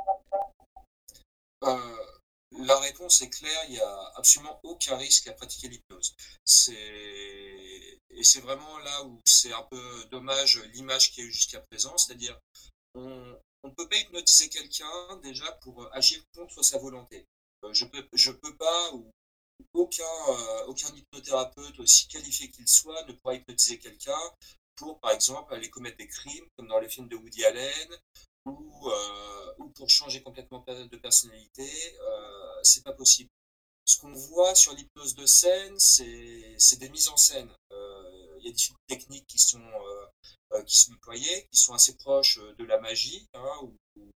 Speaker 2: La réponse est claire, il n'y a absolument aucun risque à pratiquer l'hypnose. Et c'est vraiment là où c'est un peu dommage l'image qu'il y a eu jusqu'à présent, c'est-à-dire on ne peut pas hypnotiser quelqu'un déjà pour agir contre sa volonté. Euh, je je peux pas, ou aucun, euh, aucun hypnothérapeute, aussi qualifié qu'il soit, ne pourra hypnotiser quelqu'un pour, par exemple, aller commettre des crimes, comme dans les films de Woody Allen, ou, euh, ou pour changer complètement de personnalité, euh, c'est pas possible. Ce qu'on voit sur l'hypnose de scène, c'est des mises en scène. Euh, il y a des techniques qui sont, qui sont déployées, qui sont assez proches de la magie hein, ou,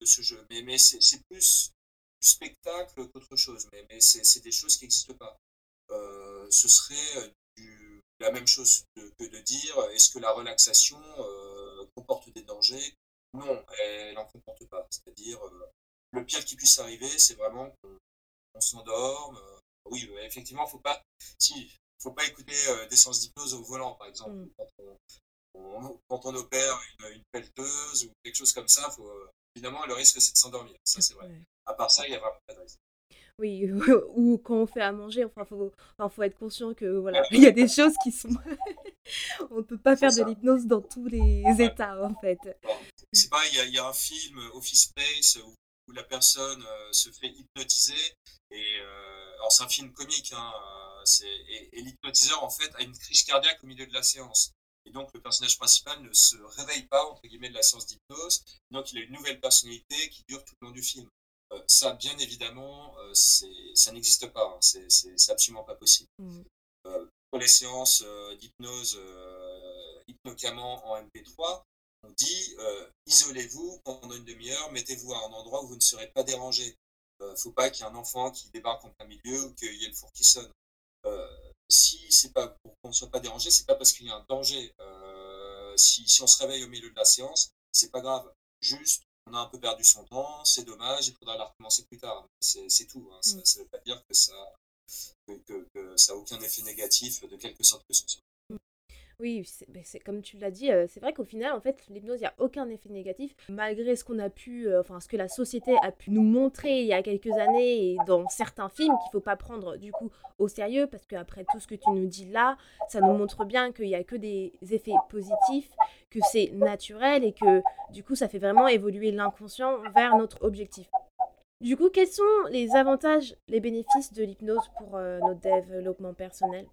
Speaker 2: de ce jeu. Mais, c'est plus du spectacle qu'autre chose. Mais, c'est des choses qui n'existent pas. ce serait la même chose que de dire est-ce que la relaxation comporte des dangers non, elle n'en comporte pas. C'est-à-dire, euh, le pire qui puisse arriver, c'est vraiment qu'on s'endorme. Euh, oui, effectivement, faut pas, si, faut pas écouter euh, des sens d'hypnose au volant, par exemple. Mm. Quand, on, opère une, pelleteuse ou quelque chose comme ça, faut, évidemment, le risque, c'est de s'endormir. Ça, c'est vrai. À part ça, il n'y a vraiment pas de risque.
Speaker 1: Oui, ou quand on fait à manger, enfin, faut, enfin, faut être conscient que voilà, il y a des choses qui sont. on ne peut pas faire de l'hypnose dans tous les états, en fait.
Speaker 2: C'est pareil, il y, a un film, Office Space, où, la personne euh, se fait hypnotiser. Et euh, alors, c'est un film comique, hein, euh, et, et l'hypnotiseur, en fait, a une crise cardiaque au milieu de la séance. Et donc, le personnage principal ne se réveille pas, entre guillemets, de la séance d'hypnose. Donc, il a une nouvelle personnalité qui dure tout le long du film. Euh, ça, bien évidemment, euh, ça n'existe pas. Hein. C'est absolument pas possible. Mmh. Euh, pour les séances d'hypnose hypnocamant en MP3, on dit isolez-vous pendant une demi-heure, mettez-vous à un endroit où vous ne serez pas dérangé. ne faut pas qu'il y ait un enfant qui débarque en plein milieu ou qu'il y ait le four qui sonne. si c'est pas pour qu'on ne soit pas dérangé, c'est pas parce qu'il y a un danger. si, si, on se réveille au milieu de la séance, c'est pas grave. Juste, on a un peu perdu son temps, c'est dommage, il faudra la recommencer plus tard. C'est tout. Hein. Ça ne mm. veut pas dire que ça que, ça n'a aucun effet négatif de quelque sorte que ce soit.
Speaker 1: Oui, comme tu l'as dit, euh, c'est vrai qu'au final, en fait, l'hypnose, il n'y a aucun effet négatif, malgré ce qu'on a pu, euh, enfin, ce que la société a pu nous montrer il y a quelques années et dans certains films qu'il ne faut pas prendre du coup au sérieux, parce qu'après tout ce que tu nous dis là, ça nous montre bien qu'il n'y a que des effets positifs, que c'est naturel et que du coup, ça fait vraiment évoluer l'inconscient vers notre objectif. Du coup, quels sont les avantages, les bénéfices de l'hypnose pour euh, notre développement personnel?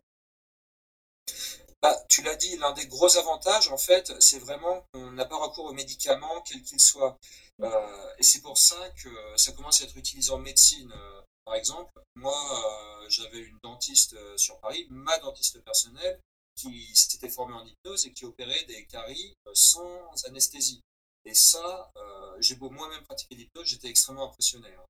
Speaker 2: Bah, tu l'as dit, l'un des gros avantages, en fait, c'est vraiment qu'on n'a pas recours aux médicaments, quels qu'ils soient. Euh, et c'est pour ça que ça commence à être utilisé en médecine. Euh, par exemple, moi, j'avais une dentiste sur Paris, ma dentiste personnelle, qui s'était formée en hypnose et qui opérait des caries sans anesthésie. Et ça, euh, j'ai beau moi-même pratiquer l'hypnose, j'étais extrêmement impressionné. Hein.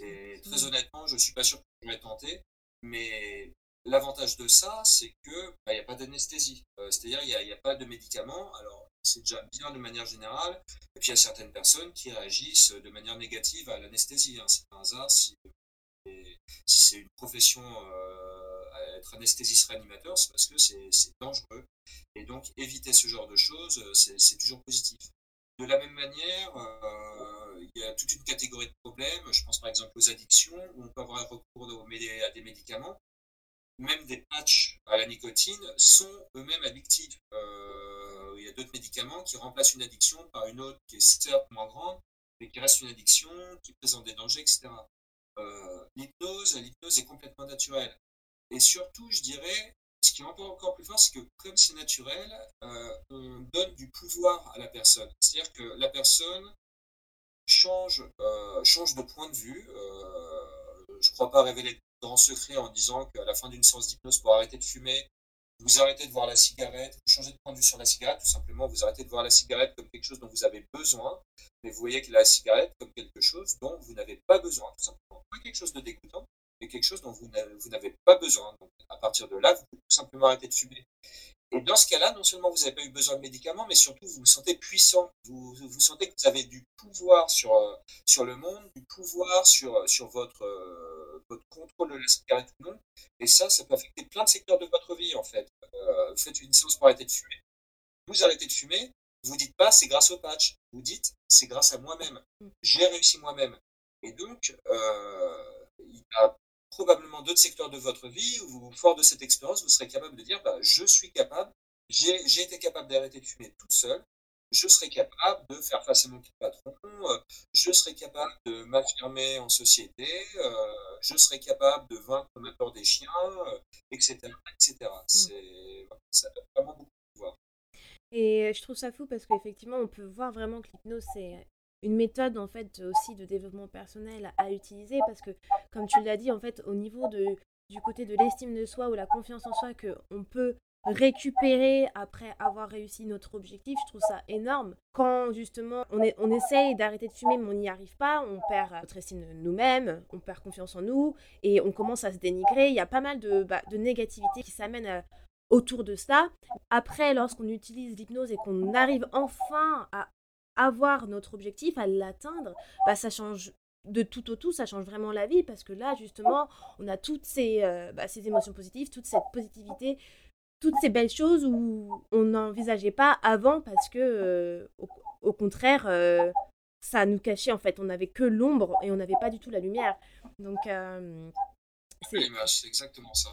Speaker 2: Et très honnêtement, je ne suis pas sûr que je vais tenter. Mais l'avantage de ça, c'est que bah, il n'y a pas d'anesthésie. Euh, c'est-à-dire il n'y a, pas de médicaments. Alors, c'est déjà bien de manière générale. Et puis, il y a certaines personnes qui réagissent de manière négative à l'anesthésie. Hein. C'est un hasard si, c'est une profession euh, être anesthésiste réanimateur, c'est parce que c'est dangereux. Et donc, éviter ce genre de choses, c'est toujours positif. De la même manière, euh, il y a toute une catégorie de problèmes. Je pense par exemple aux addictions, où on peut avoir recours à des médicaments. Même des patchs à la nicotine sont eux-mêmes addictifs. Euh, il y a d'autres médicaments qui remplacent une addiction par une autre qui est certes moins grande, mais qui reste une addiction, qui présente des dangers, etc. Euh, l'hypnose, est complètement naturelle. Et surtout, je dirais, ce qui est encore plus fort, c'est que comme c'est naturel, euh, on donne du pouvoir à la personne. C'est-à-dire que la personne change, euh, change de point de vue. Je ne crois pas révéler de grands secrets en disant qu'à la fin d'une séance d'hypnose, pour arrêter de fumer, vous arrêtez de voir la cigarette, vous changez de point de vue sur la cigarette, tout simplement, vous arrêtez de voir la cigarette comme quelque chose dont vous avez besoin, mais vous voyez que la cigarette comme quelque chose dont vous n'avez pas besoin, tout simplement. Pas quelque chose de dégoûtant, quelque chose dont vous n'avez pas besoin. Donc, à partir de là, vous pouvez tout simplement arrêter de fumer. Et dans ce cas-là, non seulement vous n'avez pas eu besoin de médicaments, mais surtout vous vous sentez puissant. Vous, vous sentez que vous avez du pouvoir sur, euh, sur le monde, du pouvoir sur, sur votre, euh, votre contrôle de la cigarette ou non. Et ça, ça peut affecter plein de secteurs de votre vie, en fait. Euh, vous faites une séance pour arrêter de fumer. Vous arrêtez de fumer, vous dites pas c'est grâce au patch. Vous dites c'est grâce à moi-même. J'ai réussi moi-même. Et donc, il y a probablement d'autres secteurs de votre vie où, fort de cette expérience, vous serez capable de dire bah, je suis capable, j'ai été capable d'arrêter de fumer tout seul, je serai capable de faire face à mon patron, euh, je serai capable de m'affirmer en société, euh, je serai capable de vaincre ma peur des chiens, etc. Euh, etc. Mmh. Ça donne vraiment beaucoup de pouvoir.
Speaker 1: Et je trouve ça fou parce qu'effectivement, on peut voir vraiment que l'hypnose, c'est une méthode en fait aussi de développement personnel à utiliser parce que comme tu l'as dit en fait au niveau de du côté de l'estime de soi ou la confiance en soi que on peut récupérer après avoir réussi notre objectif, je trouve ça énorme. Quand justement on, essaye d'arrêter de fumer mais on n'y arrive pas, on perd notre estime de nous-mêmes, on perd confiance en nous et on commence à se dénigrer. Il y a pas mal de, bah, négativité qui s'amène euh, autour de ça. Après, lorsqu'on utilise l'hypnose et qu'on arrive enfin à avoir notre objectif, à l'atteindre, bah, ça change de tout au tout, ça change vraiment la vie parce que là, justement, on a toutes ces, euh, bah, ces émotions positives, toute cette positivité, toutes ces belles choses où on n'envisageait pas avant parce que, euh, au, contraire, euh, ça nous cachait en fait. On n'avait que l'ombre et on n'avait pas du tout la lumière. Donc,
Speaker 2: c'est exactement ça.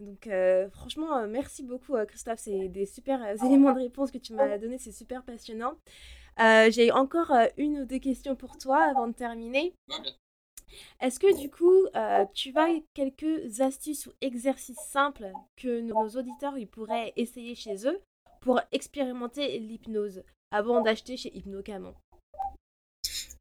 Speaker 1: Donc franchement, merci beaucoup Christophe, c'est des super éléments de réponse que tu m'as donné, c'est super passionnant. Euh, j'ai encore euh, une ou deux questions pour toi avant de terminer. Est-ce que du coup, euh, tu as quelques astuces ou exercices simples que nos auditeurs ils pourraient essayer chez eux pour expérimenter l'hypnose avant d'acheter chez Hypnocamon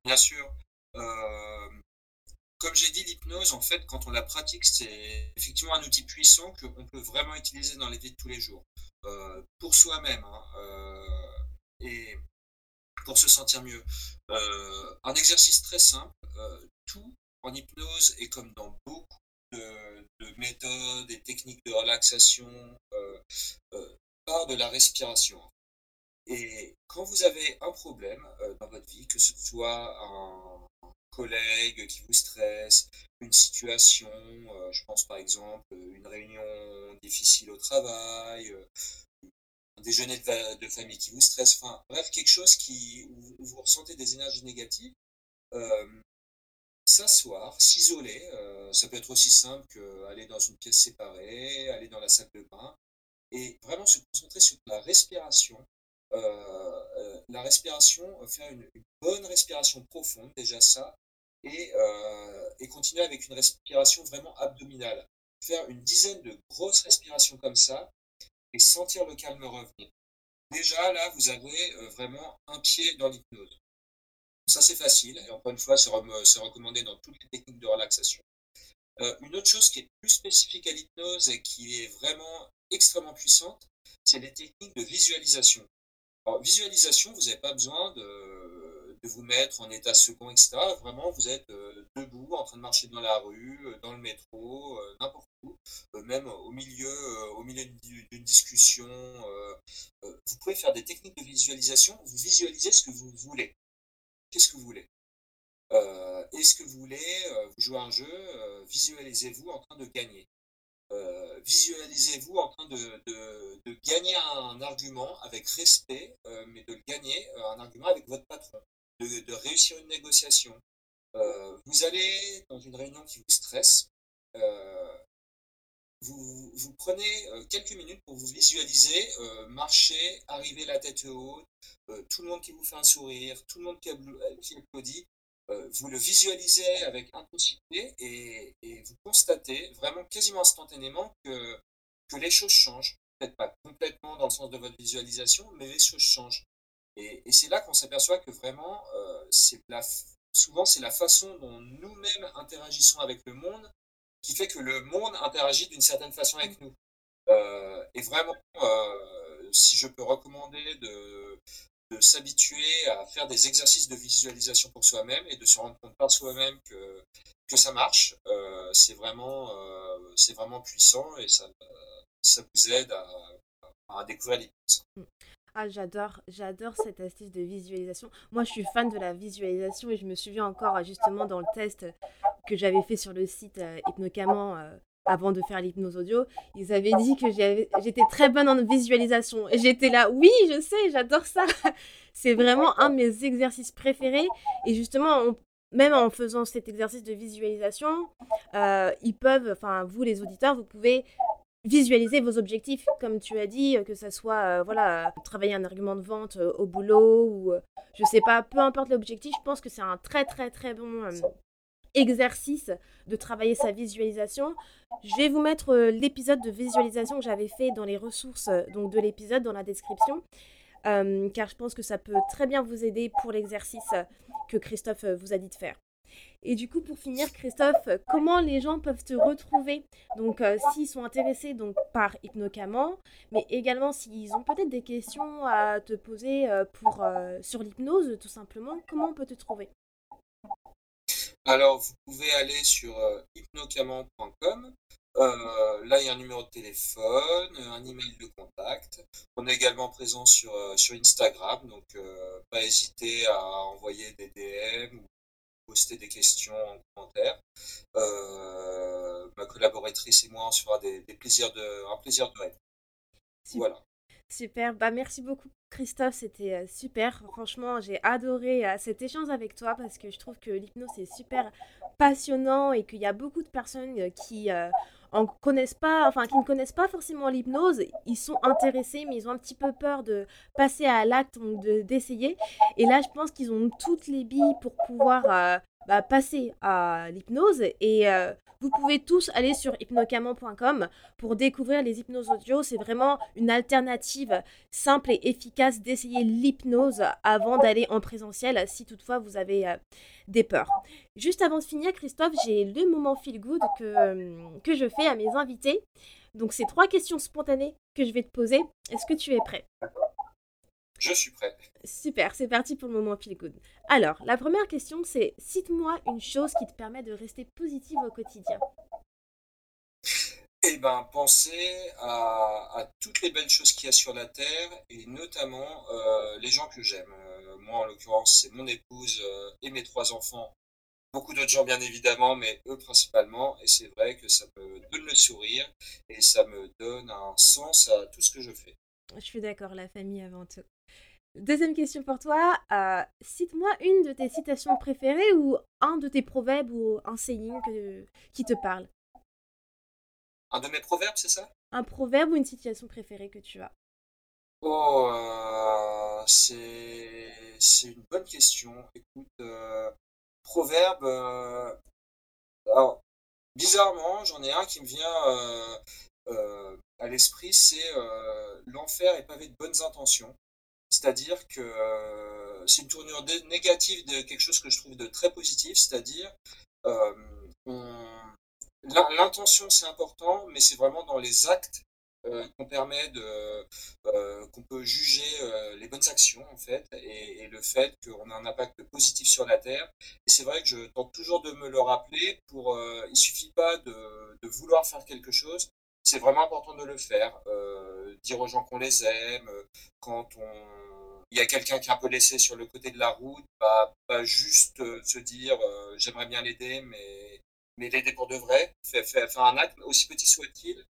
Speaker 2: Bien sûr. comme j'ai dit, l'hypnose, en fait, quand on la pratique, c'est effectivement un outil puissant qu'on peut vraiment utiliser dans les vies de tous les jours. pour soi-même. Hein, et pour se sentir mieux. Euh, un exercice très simple, euh, tout en hypnose et comme dans beaucoup de, méthodes et techniques de relaxation, euh, part de la respiration. Et quand vous avez un problème dans votre vie, que ce soit un, collègue qui vous stresse, une situation, je pense par exemple une réunion difficile au travail, un déjeuner de, famille qui vous stresse, enfin bref, quelque chose qui, où, vous ressentez des énergies négatives, s'asseoir, s'isoler, ça peut être aussi simple qu'aller dans une pièce séparée, aller dans la salle de bain, et vraiment se concentrer sur la respiration. la respiration, faire une, bonne respiration profonde, déjà ça, et, et continuer avec une respiration vraiment abdominale. Faire une dizaine de grosses respirations comme ça et sentir le calme revenir. Déjà, là, vous avez vraiment un pied dans l'hypnose. Ça, c'est facile. Et encore une fois, c'est recommandé dans toutes les techniques de relaxation. une autre chose qui est plus spécifique à l'hypnose et qui est vraiment extrêmement puissante, c'est les techniques de visualisation. Alors, visualisation, vous n'avez pas besoin de, vous mettre en état second, etc. Vraiment, vous êtes euh, debout, en train de marcher dans la rue, euh, dans le métro, euh, n'importe où, même au milieu, au milieu d'une discussion. vous pouvez faire des techniques de visualisation. Vous visualisez ce que vous voulez. Qu'est-ce que vous voulez? Est-ce que vous voulez vous jouer un jeu Visualisez-vous en train de gagner? visualisez-vous en train de, gagner un argument avec respect, mais de gagner un argument avec votre patron de, réussir une négociation? Euh, vous allez dans une réunion qui vous stresse, euh, vous, prenez euh, quelques minutes pour vous visualiser, marcher, arriver la tête haute, tout le monde qui vous fait un sourire, tout le monde qui, applaudit, vous le visualisez avec intensité et, vous constatez vraiment quasiment instantanément que, les choses changent. Peut-être pas complètement dans le sens de votre visualisation, mais les choses changent. Et, c'est là qu'on s'aperçoit que vraiment, euh, c'est souvent, c'est la façon dont nous-mêmes interagissons avec le monde qui fait que le monde interagit d'une certaine façon avec nous. Euh, et vraiment, euh, si je peux recommander de, de s'habituer à faire des exercices de visualisation pour soi-même et de se rendre compte par soi-même que, que ça marche, c'est vraiment, c'est vraiment puissant et ça, ça vous aide à, à découvrir les choses.
Speaker 1: Ah, j'adore, j'adore cette astuce de visualisation. Moi, je suis fan de la visualisation et je me souviens encore justement dans le test que j'avais fait sur le site euh, euh avant de faire l'hypnose audio. Ils avaient dit que j'étais très bonne en visualisation. Et j'étais là, oui, je sais, j'adore ça. C'est vraiment un de mes exercices préférés. Et justement, même en faisant cet exercice de visualisation, euh, ils peuvent, enfin vous les auditeurs, vous pouvez visualiser vos objectifs, comme tu as dit, euh, que ce soit euh, voilà, travailler un argument de vente euh, au boulot ou je sais pas, peu importe l'objectif, je pense que c'est un très très très bon exercice de travailler sa visualisation. Je vais vous mettre l'épisode de visualisation que j'avais fait dans les ressources donc de l'épisode dans la description. car je pense que ça peut très bien vous aider pour l'exercice que Christophe vous a dit de faire. Et du coup, pour finir, Christophe, comment les gens peuvent te retrouver? Donc, euh, s'ils sont intéressés donc par Hypnocaman, mais également s'ils ont peut-être des questions à te poser euh, pour, euh, sur l'hypnose, tout simplement, comment on peut te trouver?
Speaker 2: Alors, vous pouvez aller sur hypnocaman.com. là, il y a un numéro de téléphone, un email de contact. On est également présent sur, sur Instagram, donc pas hésiter à envoyer des DM poster des questions en commentaire. Euh, ma collaboratrice et moi, on se fera des, plaisirs de, un plaisir de rêve. Voilà.
Speaker 1: Super, bah merci beaucoup Christophe, c'était euh, super. Franchement, j'ai adoré euh, cet échange avec toi parce que je trouve que l'hypnose est super passionnant et qu'il y a beaucoup de personnes qui en connaissent pas, enfin qui ne connaissent pas forcément l'hypnose, ils sont intéressés mais ils ont un petit peu peur de passer à l'acte, de d'essayer. Et là, je pense qu'ils ont toutes les billes pour pouvoir euh, bah, passer à l'hypnose et euh, vous pouvez tous aller sur hypnocaman.com pour découvrir les hypnoses audio. C'est vraiment une alternative simple et efficace d'essayer l'hypnose avant d'aller en présentiel si toutefois vous avez euh, des peurs. Juste avant de finir, Christophe, j'ai le moment feel good que, euh, que je fais à mes invités. Donc, c'est trois questions spontanées que je vais te poser. Est-ce que tu es prêt?
Speaker 2: Je suis prêt.
Speaker 1: Super, c'est parti pour le moment feel good. Alors, la première question, c'est cite-moi une chose qui te permet de rester positive au quotidien.
Speaker 2: Eh ben, penser à, toutes les belles choses qu'il y a sur la Terre et notamment euh, les gens que j'aime. Euh, moi, en l'occurrence, c'est mon épouse euh, et mes trois enfants. Beaucoup d'autres gens, bien évidemment, mais eux principalement. Et c'est vrai que ça me donne le sourire et ça me donne un sens à tout ce que je fais.
Speaker 1: Je suis d'accord, la famille avant tout. Deuxième question pour toi. Cite-moi une de tes citations préférées ou un de tes proverbes ou un saying qui te parle.
Speaker 2: Un de mes proverbes, c'est ça?
Speaker 1: Un proverbe ou une situation préférée que tu as?
Speaker 2: Oh, euh, c'est une bonne question. Écoute, euh, proverbe. Euh, alors, bizarrement, j'en ai un qui me vient à l'esprit, c'est l'enfer est pavé de bonnes intentions. C'est-à-dire que c'est une tournure négative de quelque chose que je trouve de très positif, c'est-à-dire on L'intention, c'est important, mais c'est vraiment dans les actes euh, qu'on permet de, euh, qu'on peut juger euh, les bonnes actions en fait, et, le fait qu'on a un impact positif sur la terre. Et c'est vrai que je tente toujours de me le rappeler. Pour, il suffit pas de, vouloir faire quelque chose. C'est vraiment important de le faire. dire aux gens qu'on les aime, quand on il y a quelqu'un qui est un peu laissé sur le côté de la route, pas, pas juste se dire j'aimerais bien l'aider, mais l'aider pour de vrai, faire, un acte, aussi petit soit-il,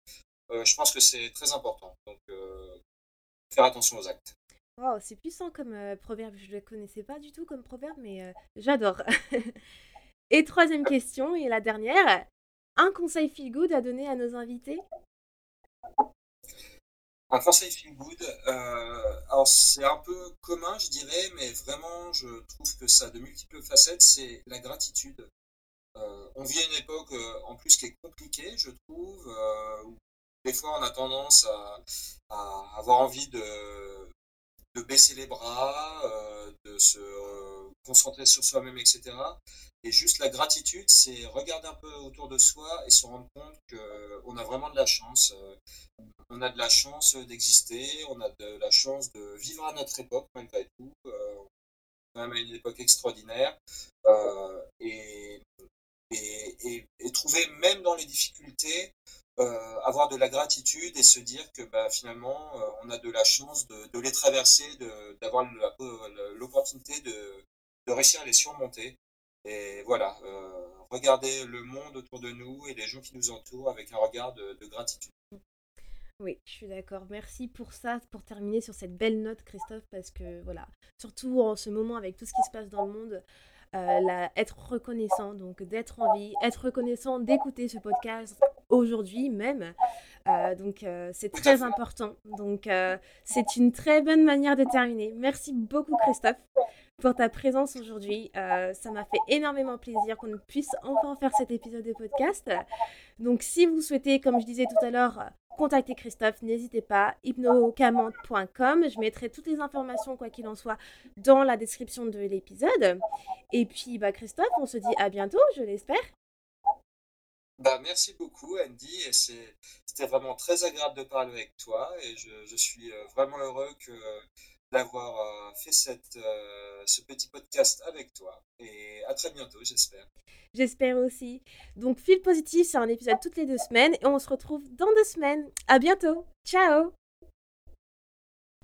Speaker 2: euh, je pense que c'est très important. Donc, euh, faire attention aux actes.
Speaker 1: Wow, c'est puissant comme euh, proverbe. Je ne le connaissais pas du tout comme proverbe, mais j'adore. et troisième question, et la dernière. Un conseil feel good à donner à nos invités?
Speaker 2: Conseil feel good, alors c'est un peu commun, je dirais, mais vraiment, je trouve que ça a de multiples facettes. C'est la gratitude. Euh, on vit à une époque euh, en plus qui est compliquée, je trouve, euh, où des fois on a tendance à, avoir envie de, baisser les bras, de se concentrer sur soi-même, etc. Et juste la gratitude, c'est regarder un peu autour de soi et se rendre compte qu'on a vraiment de la chance. On a de la chance d'exister, on a de la chance de vivre à notre époque malgré tout. On même à une époque extraordinaire. et et, trouver même dans les difficultés, euh, avoir de la gratitude et se dire que bah, finalement euh, on a de la chance de, les traverser, d'avoir l'opportunité de, réussir à les surmonter. Et voilà, euh, regarder le monde autour de nous et les gens qui nous entourent avec un regard de, de gratitude.
Speaker 1: Oui, je suis d'accord. Merci pour ça, pour terminer sur cette belle note, Christophe, parce que voilà, surtout en ce moment avec tout ce qui se passe dans le monde, euh, être reconnaissant, donc d'être en vie, être reconnaissant d'écouter ce podcast aujourd'hui même. Euh, donc euh, c'est très important. Donc c'est une très bonne manière de terminer. Merci beaucoup Christophe pour ta présence aujourd'hui. ça m'a fait énormément plaisir qu'on puisse enfin faire cet épisode de podcast. Donc si vous souhaitez, comme je disais tout à l'heure, contacter Christophe, n'hésitez pas, hypnocamante.com. Je mettrai toutes les informations, quoi qu'il en soit, dans la description de l'épisode. Et puis, bah, Christophe, on se dit à bientôt, je l'espère.
Speaker 2: Bah, merci beaucoup, Andy. Et c'était vraiment très agréable de parler avec toi. Et je, suis euh, vraiment heureux d'avoir euh, fait cette, euh, ce petit podcast avec toi. Et à très bientôt, j'espère.
Speaker 1: J'espère aussi. Donc, Fil Positif, c'est un épisode toutes les deux semaines et on se retrouve dans deux semaines. À bientôt. Ciao.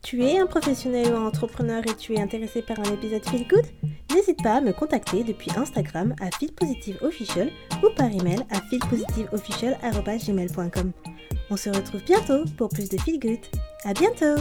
Speaker 1: Tu es un professionnel ou un entrepreneur et tu es intéressé par un épisode Feel Good? N'hésite pas à me contacter depuis Instagram à Feel Positive Official ou par email à feelpositiveofficial.gmail.com. On se retrouve bientôt pour plus de Feel Good. À bientôt